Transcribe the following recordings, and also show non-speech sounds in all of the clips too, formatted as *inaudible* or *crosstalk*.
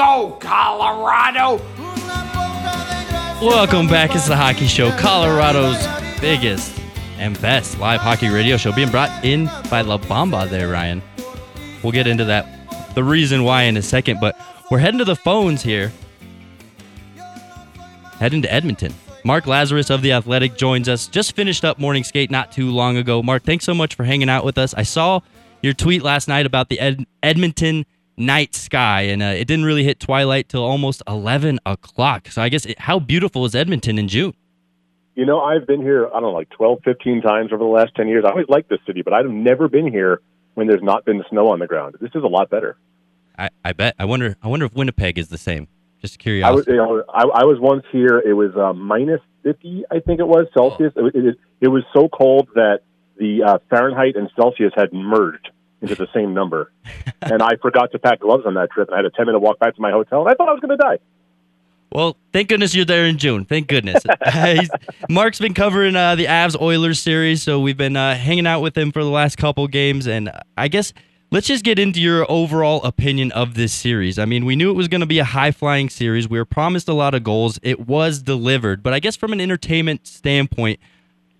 Go, Colorado! Welcome back. It's the Hockey Show, Colorado's biggest and best live hockey radio show, being brought in by La Bamba there, Ryan. We'll get into that, the reason why in a second, but we're heading to the phones here. Heading to Edmonton. Mark Lazerus of The Athletic joins us. Just finished up morning skate not too long ago. Mark, thanks so much for hanging out with us. I saw your tweet last night about the Ed- Edmonton night sky, and uh, it didn't really hit twilight till almost 11 o'clock. So I guess, it, how beautiful is Edmonton in June? You know, I've been here, I don't know, like 12, 15 times over the last 10 years. I always liked this city, but I've never been here when there's not been snow on the ground. This is a lot better. I, I bet. I wonder. I wonder if Winnipeg is the same. Just I curiosity. was, you know, I, I was once here. It was uh, minus 50, I think it was, Celsius. It, it, it was so cold that the uh, Fahrenheit and Celsius had merged into the same number. *laughs* and I forgot to pack gloves on that trip, and I had a 10 minute walk back to my hotel, and I thought I was going to die. Well, thank goodness you're there in June. Thank goodness. *laughs* *laughs* Mark's been covering uh, the Avs Oilers series, so we've been uh, hanging out with him for the last couple games. And I guess let's just get into your overall opinion of this series. I mean, we knew it was going to be a high flying series. We were promised a lot of goals. It was delivered. But I guess from an entertainment standpoint,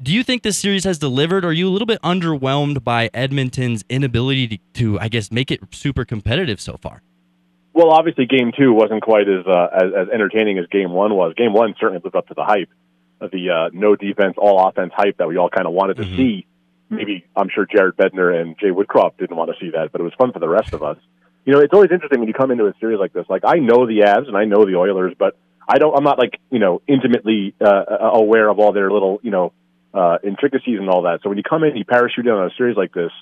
do you think this series has delivered? Or are you a little bit underwhelmed by Edmonton's inability to, to I guess, make it super competitive so far? Well, obviously, game two wasn't quite as, uh, as as entertaining as game one was. Game one certainly lived up to the hype, the uh, no defense, all offense hype that we all kind of wanted to see. Maybe I'm sure Jared Bednar and Jay Woodcroft didn't want to see that, but it was fun for the rest of us. You know, it's always interesting when you come into a series like this. Like I know the Avs and I know the Oilers, but I don't. I'm not like you know intimately uh, aware of all their little you know uh, intricacies and all that. So when you come in, you parachute in on a series like this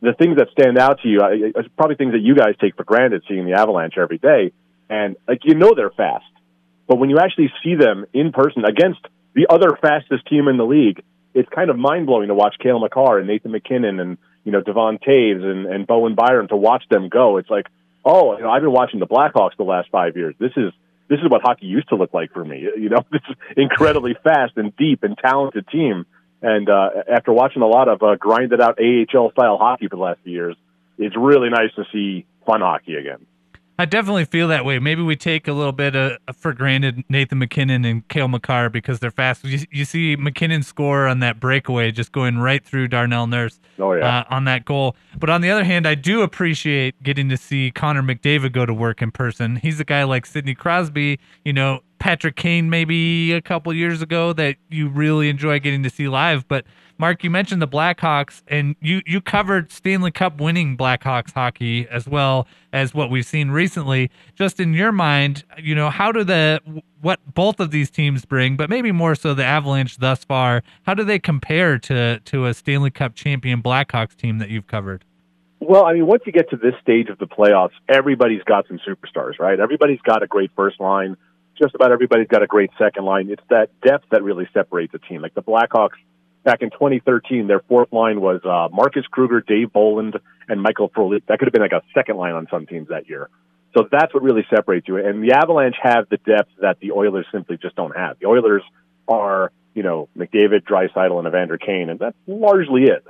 the things that stand out to you are probably things that you guys take for granted seeing the Avalanche every day. And like you know they're fast, but when you actually see them in person against the other fastest team in the league, it's kind of mind blowing to watch Cale Makar and Nathan MacKinnon and you know Devon Toews and, and Bowen Byram to watch them go. It's like, oh, you know, I've been watching the Blackhawks the last five years. This is this is what hockey used to look like for me. You know, *laughs* this is incredibly fast and deep and talented team. And uh, after watching a lot of uh, grinded out AHL style hockey for the last few years, it's really nice to see fun hockey again. I definitely feel that way. Maybe we take a little bit uh, for granted Nathan MacKinnon and Cale Makar because they're fast. You, you see MacKinnon score on that breakaway, just going right through Darnell Nurse Oh yeah. uh, on that goal. But on the other hand, I do appreciate getting to see Connor McDavid go to work in person. He's a guy like Sidney Crosby, you know, Patrick Kane maybe a couple years ago that you really enjoy getting to see live. But Mark, you mentioned the Blackhawks, and you you covered Stanley Cup winning Blackhawks hockey as well as what we've seen recently. Just in your mind, you know, how do the what both of these teams bring, but maybe more so the Avalanche thus far, how do they compare to to a Stanley Cup champion Blackhawks team that you've covered? Well, I mean, once you get to this stage of the playoffs, everybody's got some superstars, right? Everybody's got a great first line. Just about everybody's got a great second line. It's that depth that really separates a team. Like the Blackhawks back in 2013, their fourth line was uh, Marcus Kruger, Dave Bolland, and Michael Frolik. That could have been like a second line on some teams that year. So that's what really separates you. And the Avalanche have the depth that the Oilers simply just don't have. The Oilers are, you know, McDavid, Draisaitl, and Evander Kane, and that's largely it.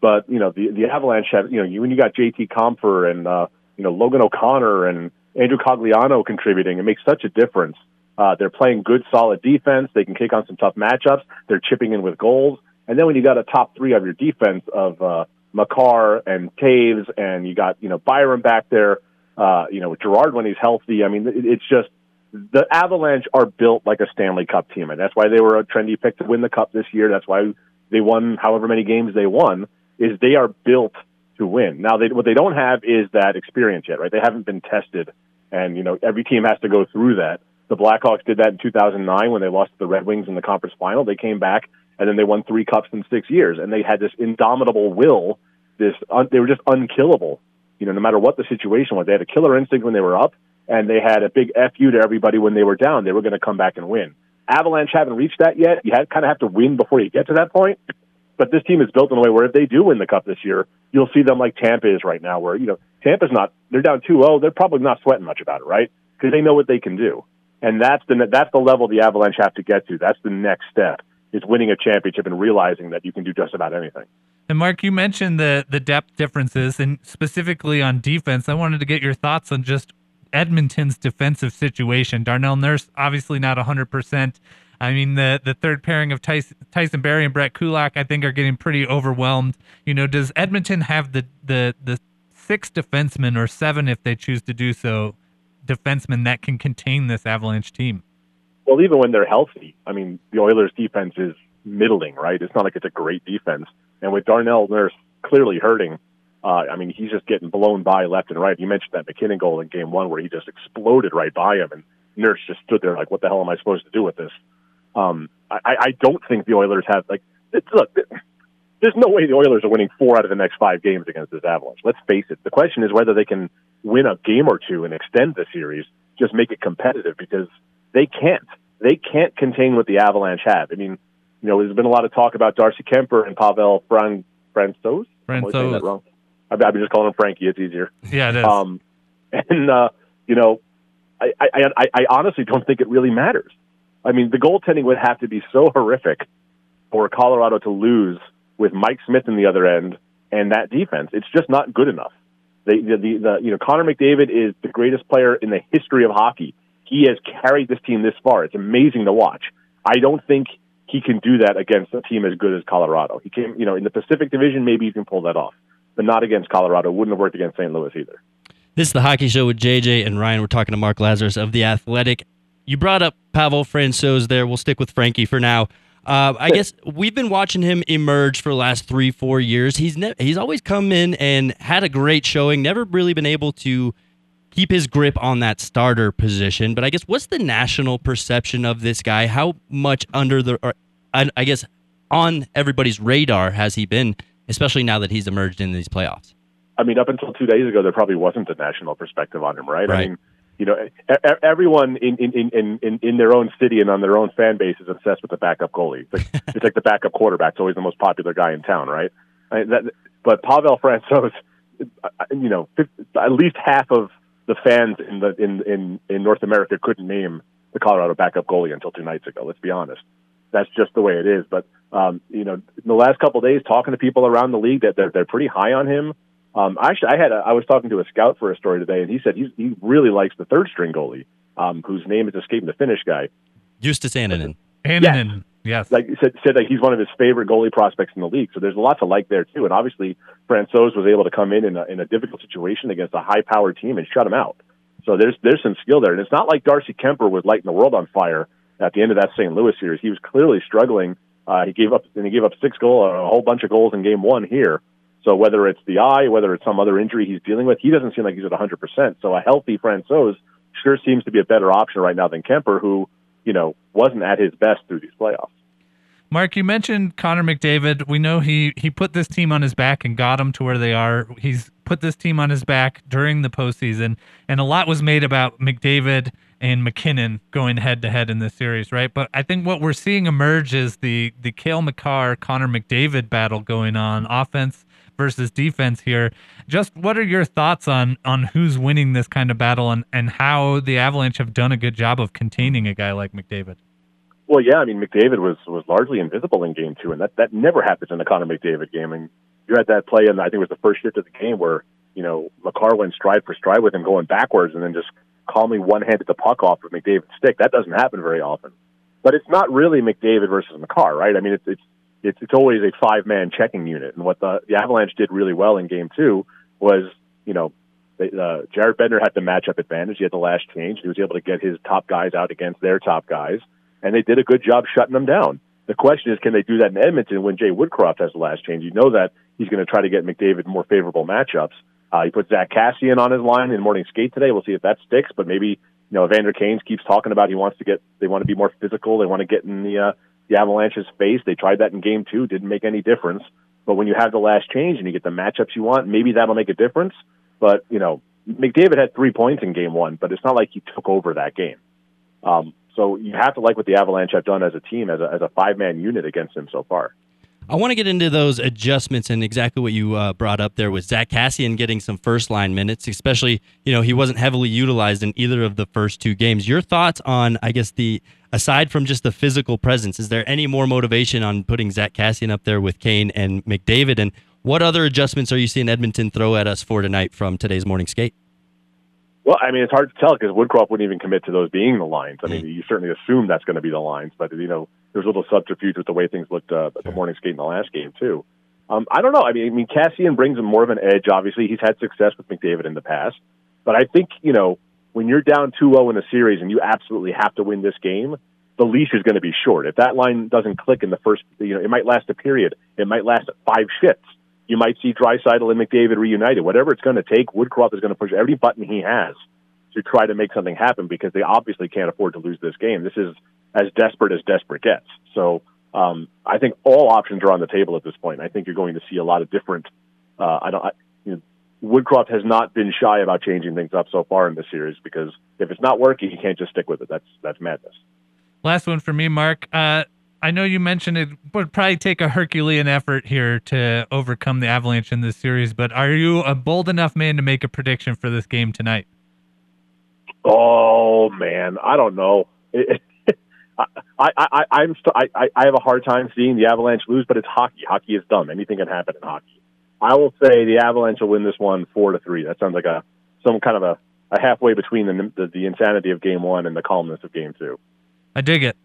But you know, the the Avalanche have, you know, you when you got JT Compher and uh, you know Logan O'Connor and Andrew Cogliano contributing, it makes such a difference. Uh, they're playing good, solid defense. They can kick on some tough matchups. They're chipping in with goals. And then when you got a top three of your defense of uh, Makar and Toews, and you got you know Byram back there, uh, you know Girard when he's healthy. I mean, it, it's just the Avalanche are built like a Stanley Cup team, and that's why they were a trendy pick to win the cup this year. That's why they won however many games they won. Is they are built to win. Now, they, what they don't have is that experience yet, right? They haven't been tested, and you know every team has to go through that. The Blackhawks did that in 2009 when they lost to the Red Wings in the conference final. They came back and then they won three cups in six years, and they had this indomitable will. This un, they were just unkillable. You know, no matter what the situation was, they had a killer instinct when they were up, and they had a big fu to everybody when they were down. They were going to come back and win. Avalanche haven't reached that yet. You kind of have to win before you get to that point. But this team is built in a way where if they do win the cup this year, you'll see them like Tampa is right now, where you know Tampa's not they're down 2-0. They're probably not sweating much about it, right? Because they know what they can do, and that's the that's the level the Avalanche have to get to. That's the next step is winning a championship and realizing that you can do just about anything. And Mark, you mentioned the the depth differences, and specifically on defense. I wanted to get your thoughts on just Edmonton's defensive situation. Darnell Nurse obviously not 100%. I mean, the the third pairing of Tyson, Tyson Barrie and Brett Kulak, I think, are getting pretty overwhelmed. You know, does Edmonton have the the the six defensemen or seven if they choose to do so, defensemen that can contain this Avalanche team? Well, even when they're healthy, I mean, the Oilers' defense is middling, right? It's not like it's a great defense. And with Darnell Nurse clearly hurting, uh, I mean, he's just getting blown by left and right. You mentioned that MacKinnon goal in Game One where he just exploded right by him, and Nurse just stood there like, "What the hell am I supposed to do with this?" Um, I, I don't think the Oilers have like it's, look. There's no way the Oilers are winning four out of the next five games against this Avalanche. Let's face it. The question is whether they can win a game or two and extend the series, just make it competitive because they can't. They can't contain what the Avalanche have. I mean, you know, there's been a lot of talk about Darcy Kuemper and Pavel Fran Francouz. Francouz. wrong. I've been just calling him Frankie. It's easier. Yeah, it is. Um, and uh, you know, I, I, I, I honestly don't think it really matters. I mean, the goaltending would have to be so horrific for Colorado to lose with Mike Smith in the other end and that defense. It's just not good enough. The, the, the, you know Connor McDavid is the greatest player in the history of hockey. He has carried this team this far. It's amazing to watch. I don't think he can do that against a team as good as Colorado. He came, you know, in the Pacific Division, maybe he can pull that off, but not against Colorado. Wouldn't have worked against St. Louis either. This is the Hockey Show with JJ and Ryan. We're talking to Mark Lazerus of The Athletic. You brought up Pavel Francouz there. We'll stick with Frankie for now. Uh, I guess we've been watching him emerge for the last three, four years. He's ne- he's always come in and had a great showing. Never really been able to keep his grip on that starter position. But I guess what's the national perception of this guy? How much under the, or, I guess, on everybody's radar has he been, especially now that he's emerged in these playoffs? I mean, up until two days ago, there probably wasn't a national perspective on him, right? Right. I mean, you know, e- e- everyone in, in, in, in, in their own city and on their own fan base is obsessed with the backup goalie. It's like, *laughs* it's like the backup quarterback. It's always the most popular guy in town, right? I, that, but Pavel Francouz, you know, at least half of the fans in the in, in in North America couldn't name the Colorado backup goalie until two nights ago. Let's be honest. That's just the way it is. But um, you know, in the last couple of days, talking to people around the league, that they're they're pretty high on him. Um, actually, I had a, I was talking to a scout for a story today, and he said he's, he really likes the third string goalie, um, whose name is escaping the Finnish guy. Justus Annunen. Annunen, yes. Like said, said that he's one of his favorite goalie prospects in the league. So there's a lot to like there too. And obviously, Francouz was able to come in in a, in a difficult situation against a high powered team and shut him out. So there's there's some skill there, and it's not like Darcy Kuemper was lighting the world on fire at the end of that St. Louis series. He was clearly struggling. Uh, he gave up and he gave up six goal, a whole bunch of goals in game one here. So whether it's the eye, whether it's some other injury he's dealing with, he doesn't seem like he's at 100%. So a healthy Francouz sure seems to be a better option right now than Kuemper, who you know wasn't at his best through these playoffs. Mark, you mentioned Connor McDavid. We know he he put this team on his back and got them to where they are. He's put this team on his back during the postseason, and a lot was made about McDavid and MacKinnon going head to head in this series, right? But I think what we're seeing emerge is the the Cale Makar Connor McDavid battle going on, offense versus defense here. Just what are your thoughts on on who's winning this kind of battle and and how the Avalanche have done a good job of containing a guy like McDavid? Well, yeah, I mean McDavid was was largely invisible in Game Two, and that that never happens in a Connor McDavid game. And you had that play, and I think it was the first shift of the game where you know Makar went stride for stride with him, going backwards, and then just calmly one-handed the puck off of McDavid's stick. That doesn't happen very often. But it's not really McDavid versus Makar, right? I mean, it's it's it's, it's always a five-man checking unit, and what the the Avalanche did really well in Game Two was, you know, they, uh, Jared Bednar had the matchup advantage. He had the last change. He was able to get his top guys out against their top guys, and they did a good job shutting them down. The question is, can they do that in Edmonton when Jay Woodcroft has the last change? You know that he's going to try to get McDavid more favorable matchups. Uh, he put Zack Kassian on his line in morning skate today. We'll see if that sticks, but maybe you know Evander Kane keeps talking about he wants to get they want to be more physical. They want to get in the uh, the Avalanche's face. They tried that in game two, didn't make any difference. But when you have the last change and you get the matchups you want, maybe that'll make a difference. But you know, McDavid had three points in game one, but it's not like he took over that game. Um, so you have to like what the Avalanche have done as a team, as a, as a five man unit against him so far. I want to get into those adjustments and exactly what you uh, brought up there with Zack Kassian getting some first line minutes, especially, you know, he wasn't heavily utilized in either of the first two games. Your thoughts on, I guess, the aside from just the physical presence, is there any more motivation on putting Zack Kassian up there with Kane and McDavid? And what other adjustments are you seeing Edmonton throw at us for tonight from today's morning skate? Well, I mean, it's hard to tell because Woodcroft wouldn't even commit to those being the lines. I mean, you certainly assume that's going to be the lines, but you know, there's a little subterfuge with the way things looked uh, at the morning skate in the last game too. Um, I don't know. I mean, I mean, Kassian brings him more of an edge. Obviously, he's had success with McDavid in the past, but I think you know when you're down 2-0 in a series and you absolutely have to win this game, the leash is going to be short. If that line doesn't click in the first, you know, it might last a period. It might last five shifts you might see Draisaitl and McDavid reunited. Whatever it's going to take, Woodcroft is going to push every button he has to try to make something happen because they obviously can't afford to lose this game. This is as desperate as desperate gets. So um, I think all options are on the table at this point. I think you're going to see a lot of different. Uh, I don't. I, you know, Woodcroft has not been shy about changing things up so far in this series because if it's not working, you can't just stick with it. That's that's madness. Last one for me, Mark. Uh, I know you mentioned it would probably take a Herculean effort here to overcome the Avalanche in this series, but are you a bold enough man to make a prediction for this game tonight? Oh man, I don't know. I, I, I, I'm st- I, I have a hard time seeing the Avalanche lose, but it's hockey. Hockey is dumb. Anything can happen in hockey. I will say the Avalanche will win this one four to three. That sounds like a some kind of a, a halfway between the, the the insanity of game one and the calmness of game two. I dig it.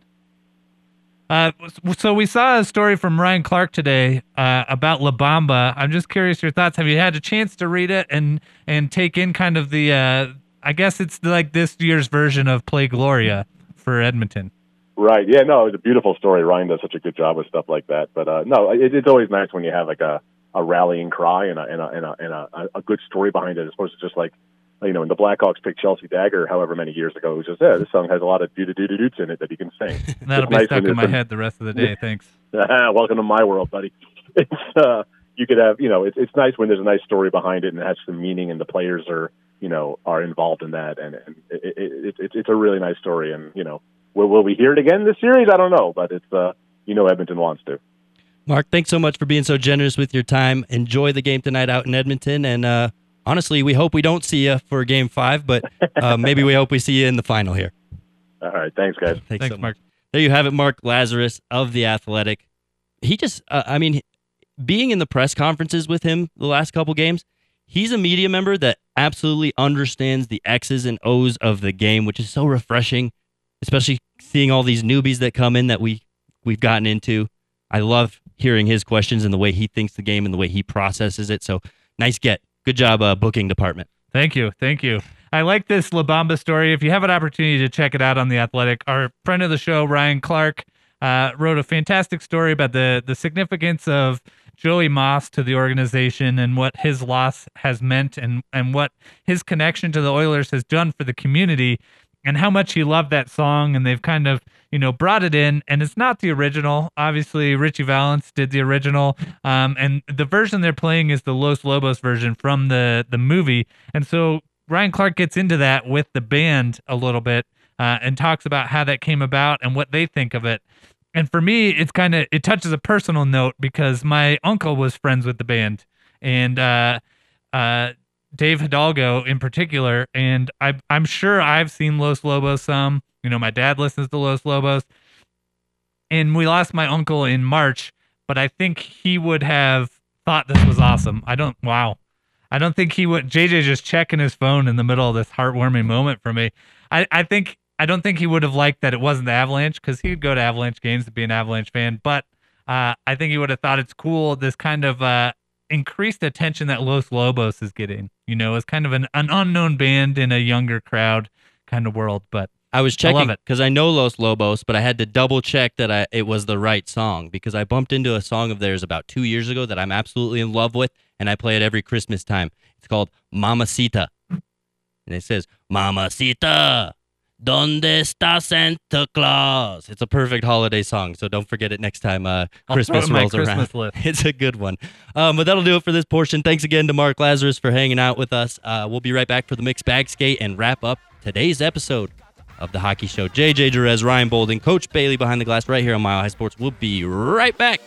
Uh, so we saw a story from Ryan Clark today uh, about La Bamba. I'm just curious your thoughts. Have you had a chance to read it and and take in kind of the? Uh, I guess it's like this year's version of Play Gloria for Edmonton. Right. Yeah. No, it's a beautiful story. Ryan does such a good job with stuff like that. But uh, no, it, it's always nice when you have like a, a rallying cry and a and a and a, and a, a good story behind it, as opposed to just like you know, when the Blackhawks picked Chelsea Dagger, however many years ago, it was just, yeah, this song has a lot of doo doo doo doots in it that he can sing. *laughs* That'll be nice stuck in my head the rest of the day. *laughs* Thanks. *laughs* Welcome to my world, buddy. It's uh, you could have, you know, it's it's nice when there's a nice story behind it and it has some meaning, and the players are, you know, are involved in that, and, and it, it, it, it's a really nice story. And you know, will will we hear it again this series? I don't know, but it's uh, you know, Edmonton wants to. Mark, thanks so much for being so generous with your time. Enjoy the game tonight out in Edmonton, and uh, honestly, we hope we don't see you for game five, but uh, *laughs* maybe we hope we see you in the final here. All right. Thanks, guys. Thanks, thanks so Mark. There you have it, Mark Lazerus of The Athletic. He just, uh, I mean, being in the press conferences with him the last couple games, he's a media member that absolutely understands the X's and O's of the game, which is so refreshing, especially seeing all these newbies that come in that we we've gotten into. I love hearing his questions and the way he thinks the game and the way he processes it. So nice get. Good job, uh, booking department. Thank you. Thank you. I like this La Bamba story. If you have an opportunity to check it out on The Athletic, our friend of the show, Ryan Clark, uh, wrote a fantastic story about the, the significance of Joey Moss to the organization and what his loss has meant and, and what his connection to the Oilers has done for the community and how much he loved that song and they've kind of you know brought it in and it's not the original. Obviously ritchie valens did the original um, and the version they're playing is the los lobos version from the the movie and so ryan clark gets into that with the band a little bit uh, and talks about how that came about and what they think of it. And for me it's kind of it touches a personal note because my uncle was friends with the band and uh, uh, Dave Hidalgo in particular, and I, I'm sure I've seen Los Lobos some. You know, my dad listens to Los Lobos, and we lost my uncle in March, but I think he would have thought this was awesome. I don't. Wow, I don't think he would. JJ just checking his phone in the middle of this heartwarming moment for me. I, I think I don't think he would have liked that it wasn't the Avalanche because he'd go to Avalanche games to be an Avalanche fan, but. Uh, I think he would have thought it's cool. This kind of uh, increased attention that Los Lobos is getting. You know, as kind of an, an unknown band in a younger crowd kind of world. But I was checking because I, I, know Los Lobos, but I had to double check that I, it was the right song because I bumped into a song of theirs about two years ago that I'm absolutely in love with, and I play it every Christmas time. It's called Mamacita, and it says Mamacita. Donde está Santa Claus? It's a perfect holiday song, so don't forget it next time uh, Christmas rolls Christmas around. List. *laughs* It's a good one. Um, but that'll do it for this portion. Thanks again to Mark Lazerus for hanging out with us. Uh, we'll be right back for the mixed bag skate and wrap up today's episode of the Hockey Show. JJ Jerez, Ryan Bolden, Coach Bailey behind the glass right here on Mile High Sports. We'll be right back.